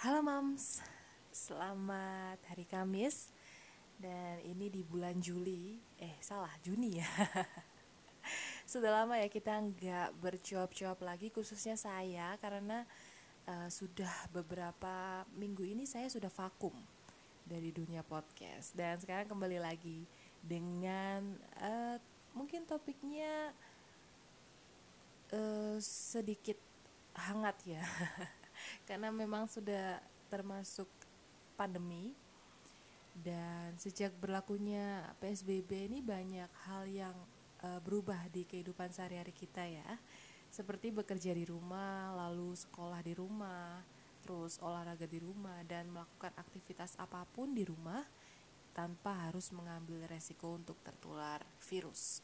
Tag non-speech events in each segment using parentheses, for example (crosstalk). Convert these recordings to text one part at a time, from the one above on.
Halo Mams, selamat hari Kamis. Dan ini di bulan Juli. Eh salah, Juni ya. (laughs) Sudah lama ya kita nggak bercuap-cuap lagi Khususnya saya karena uh, sudah beberapa minggu ini saya sudah vakum Dari dunia podcast. Dan sekarang kembali lagi dengan uh, mungkin topiknya uh, sedikit hangat ya (laughs) karena memang sudah termasuk pandemi dan sejak berlakunya PSBB ini banyak hal yang uh, berubah di kehidupan sehari-hari kita ya seperti bekerja di rumah lalu sekolah di rumah terus olahraga di rumah dan melakukan aktivitas apa pun di rumah tanpa harus mengambil resiko untuk tertular virus.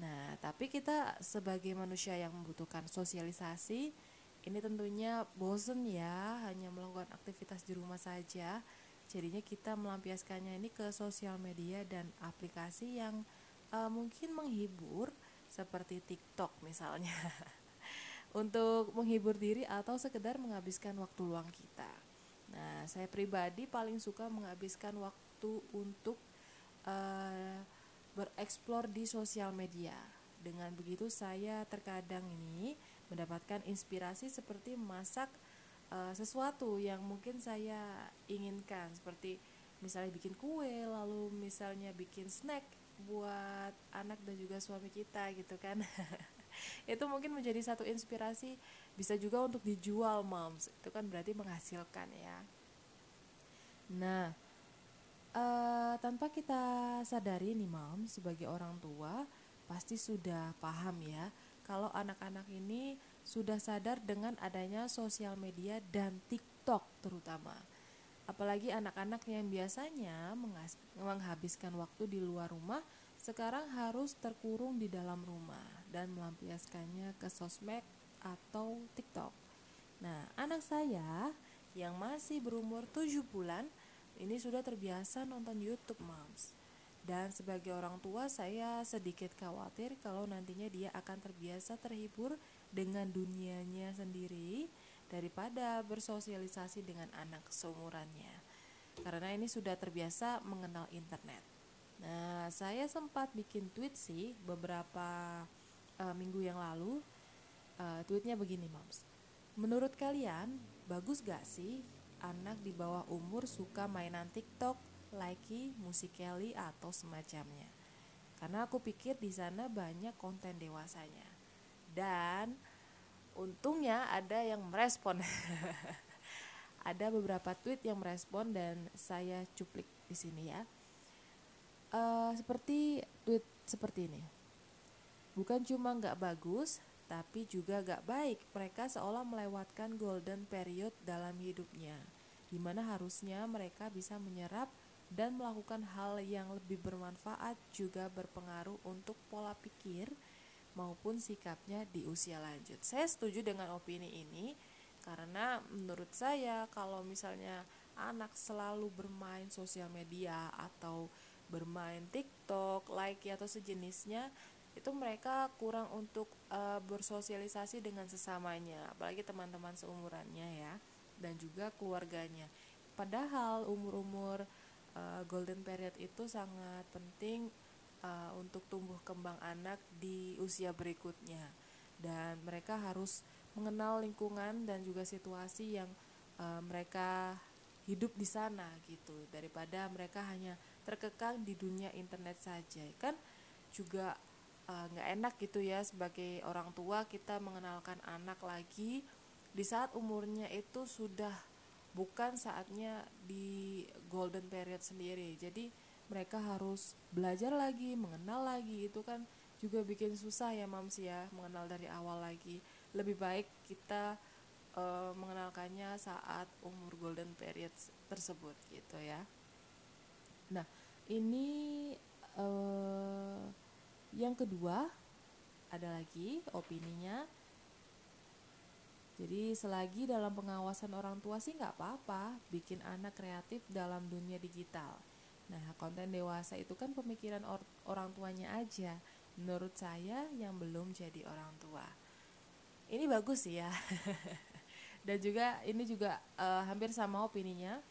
Nah, tapi kita sebagai manusia yang membutuhkan sosialisasi ini tentunya bosen ya hanya melakukan aktivitas di rumah saja. Jadinya kita melampiaskannya ini ke sosial media dan aplikasi yang uh, mungkin menghibur seperti TikTok misalnya. (laughs) Untuk menghibur diri atau sekedar menghabiskan waktu luang kita. Nah, saya pribadi paling suka menghabiskan waktu untuk uh, bereksplor di sosial media. Dengan begitu saya terkadang ini mendapatkan inspirasi seperti masak uh, sesuatu yang mungkin saya inginkan. Seperti misalnya bikin kue lalu misalnya bikin snack buat anak dan juga suami kita gitu kan. (laughs) Itu mungkin menjadi satu inspirasi bisa juga untuk dijual moms. Itu kan berarti menghasilkan ya. Nah uh, tanpa kita sadari nih mom sebagai orang tua pasti sudah paham ya kalau anak-anak ini sudah sadar dengan adanya sosial media dan TikTok terutama. Apalagi anak-anak yang biasanya menghabiskan waktu di luar rumah sekarang harus terkurung di dalam rumah dan melampiaskannya ke sosmed atau TikTok. Nah, anak saya yang masih berumur 7 bulan ini sudah terbiasa nonton YouTube, Moms. Dan sebagai orang tua saya sedikit khawatir kalau nantinya dia akan terbiasa terhibur dengan dunianya sendiri daripada bersosialisasi dengan anak seumurannya. Karena ini sudah terbiasa mengenal internet. Nah, saya sempat bikin tweet sih beberapa uh, minggu yang lalu. Uh, tweetnya begini, Moms. Menurut kalian, bagus gak sih anak di bawah umur suka mainan TikTok Likey, Musical.ly atau semacamnya. Karena aku pikir di sana banyak konten dewasanya. Dan untungnya ada yang merespon. (laughs) ada beberapa tweet yang merespon dan saya cuplik di sini ya. Uh, seperti tweet seperti ini. Bukan cuma nggak bagus, tapi juga gak baik. Mereka seolah melewatkan golden period dalam hidupnya, di mana harusnya mereka bisa menyerap dan melakukan hal yang lebih bermanfaat juga berpengaruh untuk pola pikir maupun sikapnya di usia lanjut. Saya setuju dengan opini ini karena menurut saya kalau misalnya anak selalu bermain sosial media atau bermain TikTok, like atau sejenisnya itu mereka kurang untuk uh, bersosialisasi dengan sesamanya, apalagi teman-teman seumurannya ya dan juga keluarganya. Padahal umur-umur uh, golden period itu sangat penting uh, untuk tumbuh kembang anak di usia berikutnya. Dan mereka harus mengenal lingkungan dan juga situasi yang uh, mereka hidup di sana gitu. Daripada mereka hanya terkekang di dunia internet saja. Kan juga nggak uh, enak gitu ya sebagai orang tua kita mengenalkan anak lagi di saat umurnya itu sudah bukan saatnya di golden period sendiri. Jadi mereka harus belajar lagi mengenal lagi. Itu kan juga bikin susah ya mams ya mengenal dari awal lagi. Lebih baik kita uh, mengenalkannya saat umur golden period tersebut gitu ya. Nah ini uh, yang kedua ada lagi opininya jadi selagi dalam pengawasan orang tua sih nggak apa-apa bikin anak kreatif dalam dunia digital. Nah konten dewasa itu kan pemikiran or orang tuanya aja. Menurut saya yang belum jadi orang tua. Ini bagus ya. (laughs) dan juga ini juga uh, hampir sama opininya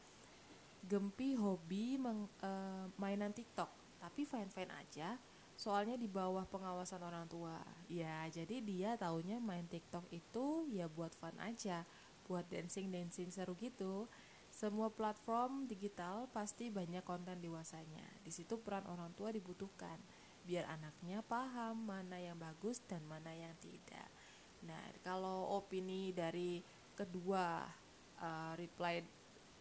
Gempi hobi meng, uh, mainan TikTok tapi fine fine aja soalnya di bawah pengawasan orang tua. Ya jadi dia taunya main TikTok itu ya buat fun aja buat dancing dancing seru gitu. Semua platform digital pasti banyak konten dewasanya. Di situ peran orang tua dibutuhkan biar anaknya paham mana yang bagus dan mana yang tidak. Nah kalau opini dari kedua uh, reply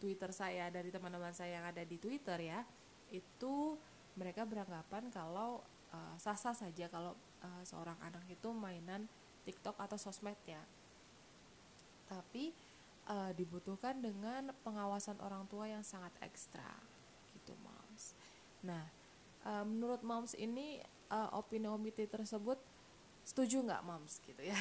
Twitter saya dari teman-teman saya yang ada di Twitter ya itu mereka beranggapan kalau uh, saja kalau uh, seorang anak itu mainan TikTok atau sosmed ya. Tapi uh, dibutuhkan dengan pengawasan orang tua yang sangat ekstra gitu moms. Nah, uh, menurut moms ini uh, opini-opini tersebut setuju nggak moms gitu ya?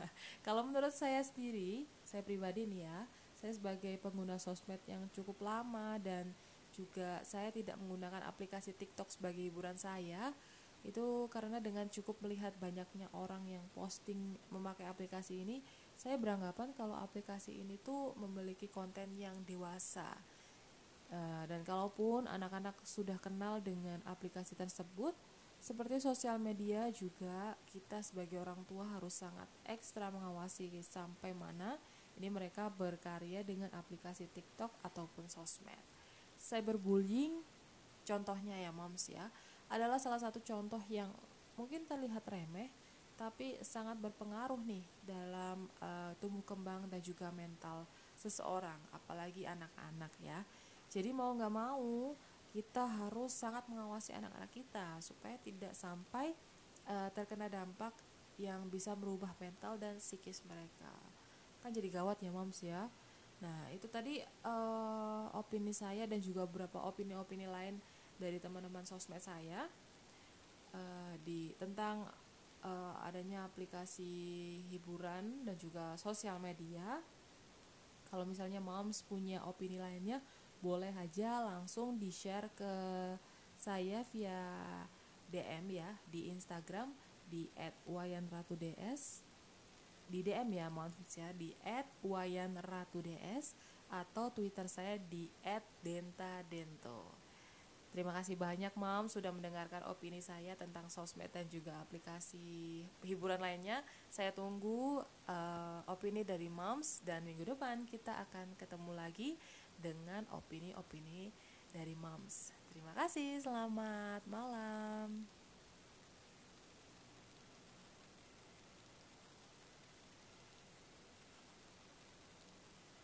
(laughs) kalau menurut saya sendiri, saya pribadi nih ya, saya sebagai pengguna sosmed yang cukup lama dan juga saya tidak menggunakan aplikasi TikTok sebagai hiburan saya itu karena dengan cukup melihat banyaknya orang yang posting memakai aplikasi ini saya beranggapan kalau aplikasi ini tuh memiliki konten yang dewasa. Uh, dan kalaupun anak-anak sudah kenal dengan aplikasi tersebut seperti sosial media juga kita sebagai orang tua harus sangat ekstra mengawasi sampai mana ini mereka berkarya dengan aplikasi TikTok ataupun sosmed. Cyberbullying contohnya ya moms ya adalah salah satu contoh yang mungkin terlihat remeh tapi sangat berpengaruh nih dalam uh, tumbuh kembang dan juga mental seseorang apalagi anak-anak ya. Jadi mau nggak mau kita harus sangat mengawasi anak-anak kita supaya tidak sampai uh, terkena dampak yang bisa merubah mental dan psikis mereka. Kan jadi gawat ya moms ya. Nah, itu tadi uh, opini saya dan juga beberapa opini-opini lain dari teman-teman sosmed saya uh, di tentang uh, adanya aplikasi hiburan dan juga sosial media. Kalau misalnya moms punya opini lainnya, boleh aja langsung di-share ke saya via DM ya di Instagram di @wayanratuds di DM ya mohon ya di @wayanratuds atau Twitter saya di @dentadento. Terima kasih banyak Mam sudah mendengarkan opini saya tentang sosmed dan juga aplikasi hiburan lainnya. Saya tunggu uh, opini dari Moms dan minggu depan kita akan ketemu lagi dengan opini-opini dari Moms. Terima kasih, selamat malam.